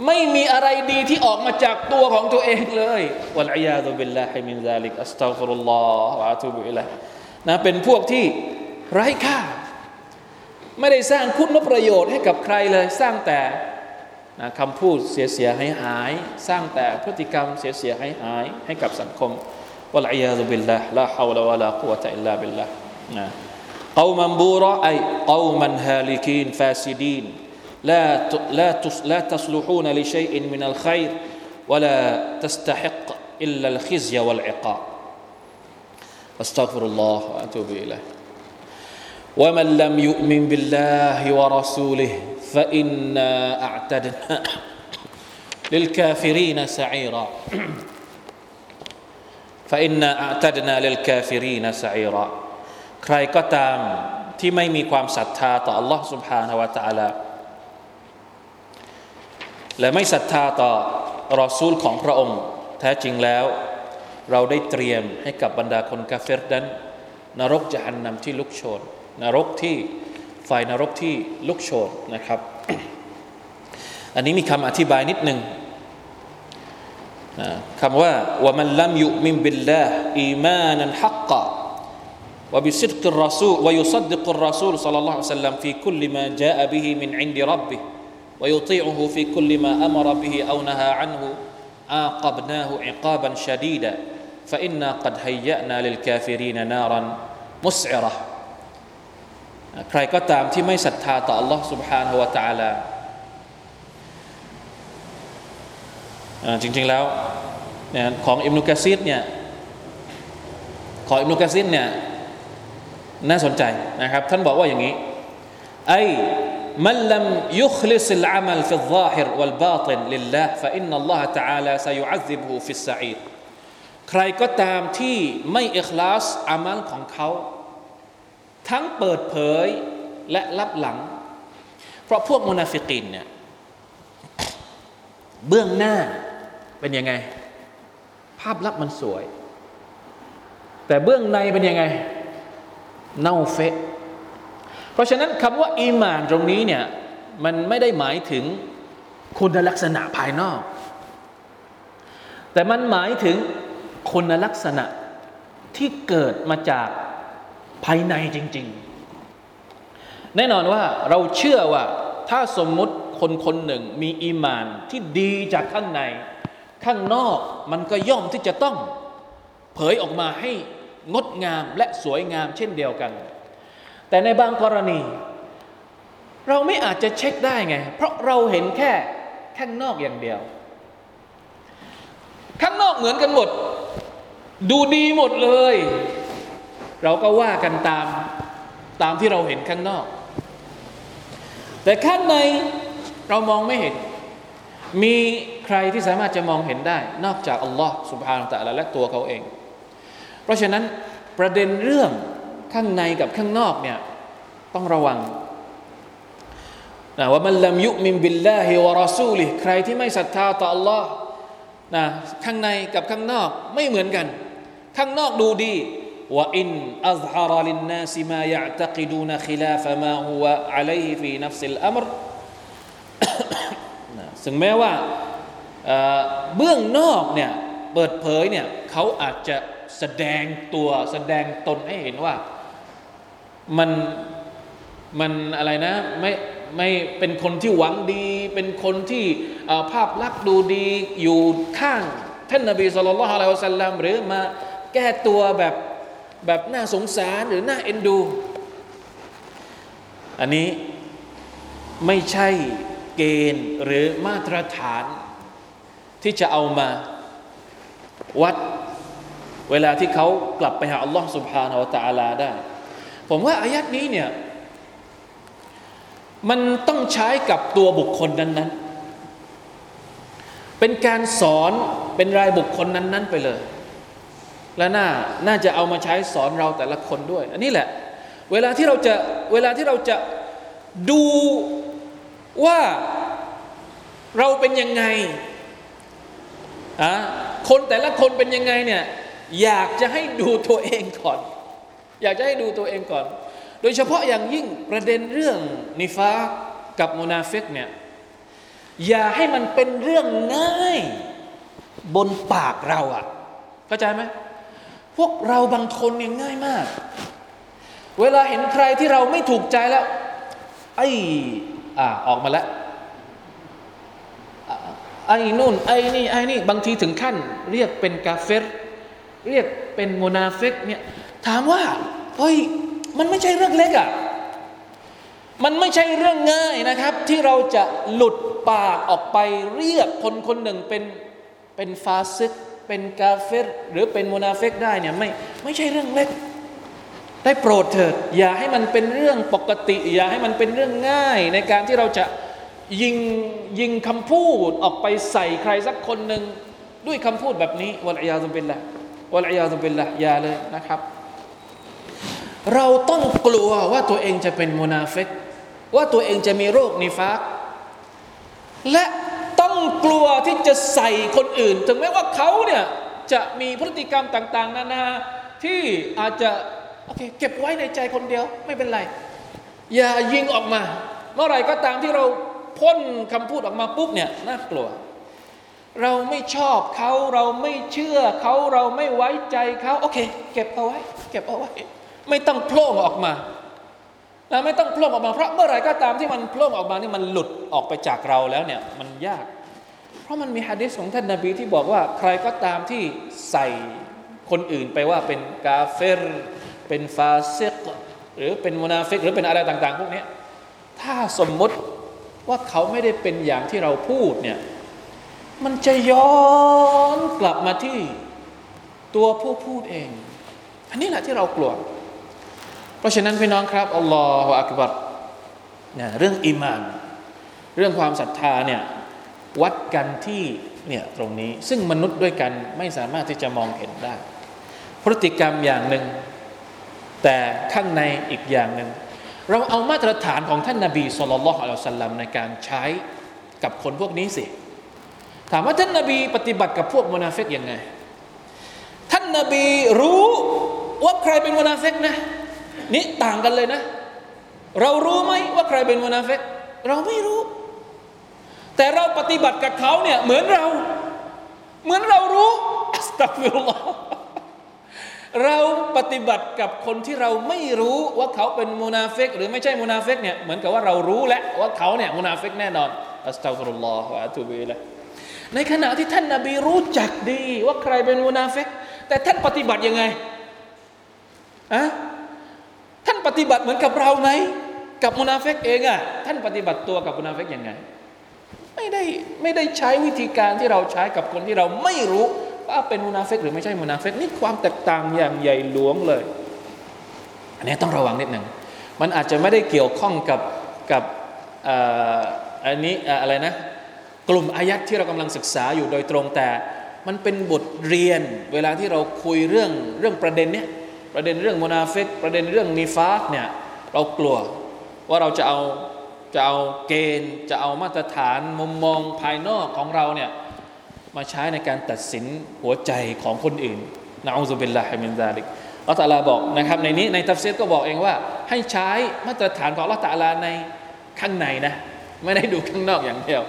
ไม่มีอะไรดีที่ออกมาจากตัวของตัวเองเลยوالعياذ بالله من ذلك أستغفر الله وأتوب إليه นะเป็นพวกที่ไร้ค่า ไม่ได้สร้างคุณประโยชน์ให้กับใครเลย สร้างแต่นะคำพูดเสียเสียหายหาย สร้างแต่พฤติกรรมเสียเสียหายหายให้กับสังคม والعياذ بالله لا حول ولا قوة إلا بالله. قوما بورا أي قوما هالكين فاسدين. لا لا لا تصلحون لشيء من الخير ولا تستحق إلا الخزي والعقاب. أستغفر الله وأتوب إليه. ومن لم يؤمن بالله ورسوله فإنا أعتدنا للكافرين سعيرا. فإنا أعتدنا للكافرين سعيرا ใครก็ตามที่ไม่มีความศรัทธาต่อ Allah سبحانه และ تعالى และไม่ศรัทธาต่อรอซูลของพระองค์ แท้จริงแล้ว เราได้เตรียมให้กับบรรดาคนกาเฟรนั้นนรกจะหันนำที่ลุกโชนนรกที่ไฟนรกที่ลุกโชนนะครับ อันนี้มีคำอธิบายนิดหนึ่ง คำว่าว่ามันลัมยุมินบิลลาห์อีมานันฮักกะ وبصدق الرسول ويصدق الرسول صلى الله عليه وسلم في كل ما جاء به من عند ربه ويطيعه في كل ما امر به او نهى عنه عاقبناه عقابا شديدا فانا قد هيانا للكافرين نارا مسعره ใครก็ตามที่ไม่ศรัทธาต่อ Allah سبحانه และ تعالى จริงๆแล้วของอิมนุกะซีดเนี่ยของอิมนุกะซีดเนี่ยน่าสนใจนะครับท่านบอกว่าอย่างนี้ أي من لم يخلص العمل في الظاهر والباطن لله فإن الله تعالى سيعذبه في السعير ใครก็ตามที่ไม่อิคลาสอามัลของเขา ทั้งเปิดเผยและลับหลัง เพราะพวกมุนาฟิกินเนี่ยเบื้องหน้า เป็นยังไง ภาพลักษณ์มันสวย แต่เบื้องในเป็นยังไง เน่าเฟะ เพราะฉะนั้นคำว่าอีมานตรงนี้เนี่ยมันไม่ได้หมายถึงคุณลักษณะภายนอก แต่มันหมายถึงคุณลักษณะที่เกิดมาจากภายในจริง ๆ แน่นอนว่าเราเชื่อว่าถ้าสมมุติคนคนหนึ่งมีอีมานที่ดีจากข้างใน ข้างนอกมันก็ย่อมที่จะต้องเผยออกมาให้งดงามและสวยงามเช่นเดียวกัน แต่ในบางกรณี เราไม่อาจจะเช็คได้ไง เพราะเราเห็นแค่ข้างนอกอย่างเดียว ข้างนอกเหมือนกันหมด ดูดีหมดเลย เราก็ว่ากันตามตามที่เราเห็นข้างนอก แต่ข้างในเรามองไม่เห็น มีใครที่สามารถจะมองเห็นได้ นอกจากอัลลอฮ์สุบฮานตะละและตัวเขาเอง เพราะฉะนั้นประเด็นเรื่องข้างในกับข้างนอกเนี่ยต้องระวังนะومن لم يؤمن بالله ورسولهใครที่ไม่ศรัทธาต่อ Allah นะข้างในกับข้างนอกไม่เหมือนกัน ข้างนอกดูดีوإن أظهر للناس ما يعتقدون خلاف ما هو عليه في نفس الأمر ซึ่งแม้ว่าเบื้องนอกเนี่ยเปิดเผยเนี่ยเขาอาจจะแสดงตัวแสดงตนให้เห็นว่ามันมันอะไรนะไม่ไม่เป็นคนที่หวังดี เป็นคนที่ภาพลักษณ์ดูดีอยู่ข้างท่านนบีสุลต่านละฮ์อะลัยฮิสัลลัมหรือมาแก้ตัวแบบแบบน่าสงสารหรือน่าเอ็นดู อันนี้ไม่ใช่ เกณฑ์หรือมาตรฐาน ที่จะเอามาวัดเวลาที่เขากลับไปหาอัลลอฮ์สุบฮานาอัตาลาได้ ผมว่าอายัดนี้เนี่ยมันต้องใช้กับตัวบุคคลนั้น ๆ เป็นการสอนเป็นรายบุคคลนั้น ๆ ไปเลย และน่าน่าจะเอามาใช้สอนเราแต่ละคนด้วย อันนี้แหละ เวลาที่เราจะเวลาที่เราจะดู ว่าเราเป็นยังไงอะคนแต่ละคนเป็นยังไงเนี่ยอยากจะให้ดูตัวเองก่อน อยากจะให้ดูตัวเองก่อน โดยเฉพาะอย่างยิ่งประเด็นเรื่องนิฟากับมนาเฟกเนี่ยอย่าให้มันเป็นเรื่องง่ายบนปากเราอะ่ะเข้าใจไหมพวกเราบางคนเนี่ยง่ายมาก เวลาเห็นใครที่เราไม่ถูกใจแล้ว ไอ้ อ่าออกมาแล้วไอ้นู่นไอ้นี่ไอ้นี่บางทีถึงขั้น เรียกเป็นกาเฟรเรียกเป็นโมนาเฟกเนี่ยถามว่าเฮ้ยมันไม่ใช่เรื่องเล็กอะ่ะมันไม่ใช่เรื่องง่ายนะครับ ที่เราจะหลุดปากออกไปเรียกคนคนหนึ่งเป็นเป็นฟาซิกเป็นกาเฟรหรือเป็นมุนาฟิกได้เนี่ยไม่ไม่ใช่เรื่องเล็ก ได้โปรดเถิด อย่าให้มันเป็นเรื่องปกติ อย่าให้มันเป็นเรื่องง่าย ในการที่เราจะยิงยิงคำพูดออกไปใส่ใครสักคนหนึ่งด้วยคำพูดแบบนี้والعياذ بالله والعياذ باللهอย่าเลยนะครับ เราต้องกลัวว่าตัวเองจะเป็นมุนาฟิกว่าตัวเองจะมีโรคนิฟากและต้องกลัวที่จะใส่คนอื่น ถึงแม้ว่าเขาเนี่ยจะมีพฤติกรรมต่าง ๆ นานาที่อาจจะ โอเคเก็บไว้ในใจคนเดียวไม่เป็นไร อย่ายิงออกมา เมื่อไหร่ก็ตามที่เราพ่นคำพูดออกมาปุ๊บเนี่ยน่ากลัว เราไม่ชอบเขาเราไม่เชื่อเขาเราไม่ไว้ใจเขาโอเค เก็บเอาไว้ เก็บเอาไว้ ไม่ต้องโผล่ออกมาเราไม่ต้องโผล่ออกมาเพราะเมื่อไหร่ก็ตามที่มันโผล่ออกมานี่มันหลุดออกไปจากเราแล้วเนี่ยมันยาก เพราะมันมีฮะดิษของท่านนาบีที่บอกว่า ใครก็ตามที่ใส่คนอื่นไปว่าเป็นกาเฟร เป็นฟาซิกหรือเป็นมุนาฟิกหรือเป็นอะไรต่าง ๆ พวกนี้ถ้าสมมติว่าเขาไม่ได้เป็นอย่างที่เราพูดเนี่ยมันจะย้อนกลับมาที่ตัวผู้พูดเอง อันนี้แหละที่เรากลัว เพราะฉะนั้นพี่น้องครับอัลลอฮฺอักบัรนะเรื่องอิมาน เรื่องความศรัทธาเนี่ยวัดกันที่เนี่ยตรงนี้ ซึ่งมนุษย์ด้วยกันไม่สามารถที่จะมองเห็นได้ พฤติกรรมอย่างหนึ่ง แต่ข้างในอีกอย่างหนึ่งเราเอามาตรฐานของท่านนาบีสุลต่านละฮ์อัลลอฮ์สัลลัมในการใช้กับคนพวกนี้สิ ถามว่าท่านนาบีปฏิบัติกับพวกมุนาเฟกยังไง ท่านนาบีรู้ว่าใครเป็นมุนาเฟกนะ นี่ต่างกันเลยนะ เรารู้ไหมว่าใครเป็นมุนาเฟกเราไม่รู้ แต่เราปฏิบัติกับเขาเนี่ยเหมือนเรา เหมือนเรารู้อัสตัฟิรุลลอฮ์ เราปฏิบัติกับคนที่เราไม่รู้ว่าเขาเป็นมุนาเฟกหรือไม่ใช่มุนาเฟกเนี่ยเหมือนกับว่าเรารู้แล้วว่าเขาเนี่ยมุนาเฟกแน่นอนอัสตัฟิรุลลอฮ์วะอะตูบิละในขณะที่ท่านนาบีรู้จักดี ว่าใครเป็นมุนาเฟกแต่ท่านปฏิบัติยังไงอะท่านปฏิบัติเหมือนกับเราไหมกับมุนาเฟกเองอะท่านปฏิบัติตัวกับมุนาเฟกยังไง ไม่ได้ไม่ได้ใช้วิธีการที่เราใช้กับคนที่เราไม่รู้ ว่าเป็นมุนาเฟกหรือไม่ใช่มุนาเฟกนี่ความแตกต่างอย่างใหญ่หลวงเลย อันนี้ต้องระวังนิดหนึ่งมันอาจจะไม่ได้เกี่ยวข้องกับกับอันนี้อะไรนะ กลุ่มอายัดที่เรากำลังศึกษาอยู่โดยตรงแต่ มันเป็นบทเรียนเวลาที่เราคุยเรื่องเรื่องประเด็นเนี้ยประเด็นเรื่องมุนาเฟกประเด็นเรื่องนิฟากเนี่ยเรากลัวว่าเราจะเอาจะเอาเกณฑ์ จะเอามาตรฐานมุมมองภายนอกของเราเนี่ย มาใช้ในการตัดสินหัวใจของคนอื่นนะอูซุบิลลาฮิมินซาลิกอัลตาลาบอกนะครับในนี้ในตัฟซีรก็บอกเองว่า ให้ใช้มาตรฐานของอัลตาลาในข้างในนะไม่ได้ดูข้างนอกอย่างเดียว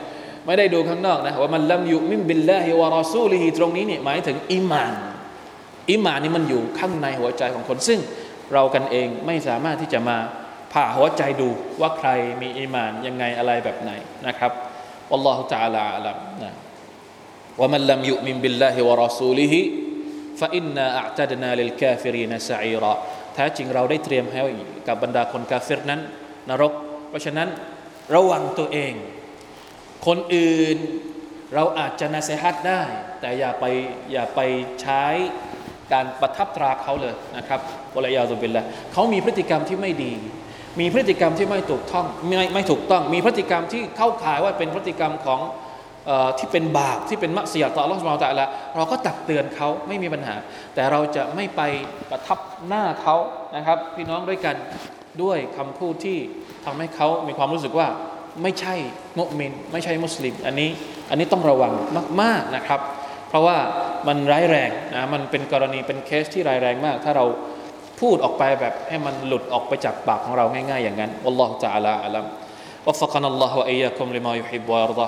ไม่ได้ดูข้างนอกนะว่ามันลัมยุมิมบิลลาฮิวะรอซูลิฮิตรงนี้เนี่ยหมายถึงอิมานอิมานนี่มันอยู่ข้างในหัวใจของคน ซึ่งเรากันเองไม่สามารถที่จะมาผ่าหัวใจดูว่าใครมีอิมานยังไงอะไรแบบไหนนะครับอัลลอฮฺ تعالى อัลลัมนะ ومن لم يؤمن بالله ورسوله فإنا أعتدنا للكافرين سعيراแท้จริงเราได้เตรียมให้กับบรรดาคนกาเฟรนั้น นรก เพราะฉะนั้นระวังตัวเอง คนอื่นเราอาจจะنصيحةได้ แต่อย่าไปอย่าไปใช้การประทับตราเขาเลยนะครับوالعياذ باللهเขามีพฤติกรรมที่ไม่ดี มีพฤติกรรมที่ไม่ถูกต้องไม่ไม่ถูกต้อง มีพฤติกรรมที่เข้าข่ายว่าเป็นพฤติกรรมของ ที่เป็นบาปที่เป็นมักเสียต่ออัลลอฮฺสุบไบร์ตะละเราก็ตักเตือนเขาไม่มีปัญหา แต่เราจะไม่ไปประทับหน้าเขานะครับ พี่น้องด้วยกันด้วยคำพูดที่ทำให้เขามีความรู้สึกว่าไม่ใช่มุมิน ไม่ใช่มุสลิม อันนี้อันนี้ต้องระวังมากๆนะครับ เพราะว่ามันร้ายแรงนะมันเป็นกรณีเป็นเคสที่ร้ายแรงมาก ถ้าเราพูดออกไปแบบให้มันหลุดออกไปจากปากของเราง่ายๆอย่างนั้นอัลลอฮฺ تعالى อัลลัม وفقنا الله وإياكم لما يحب ويرضى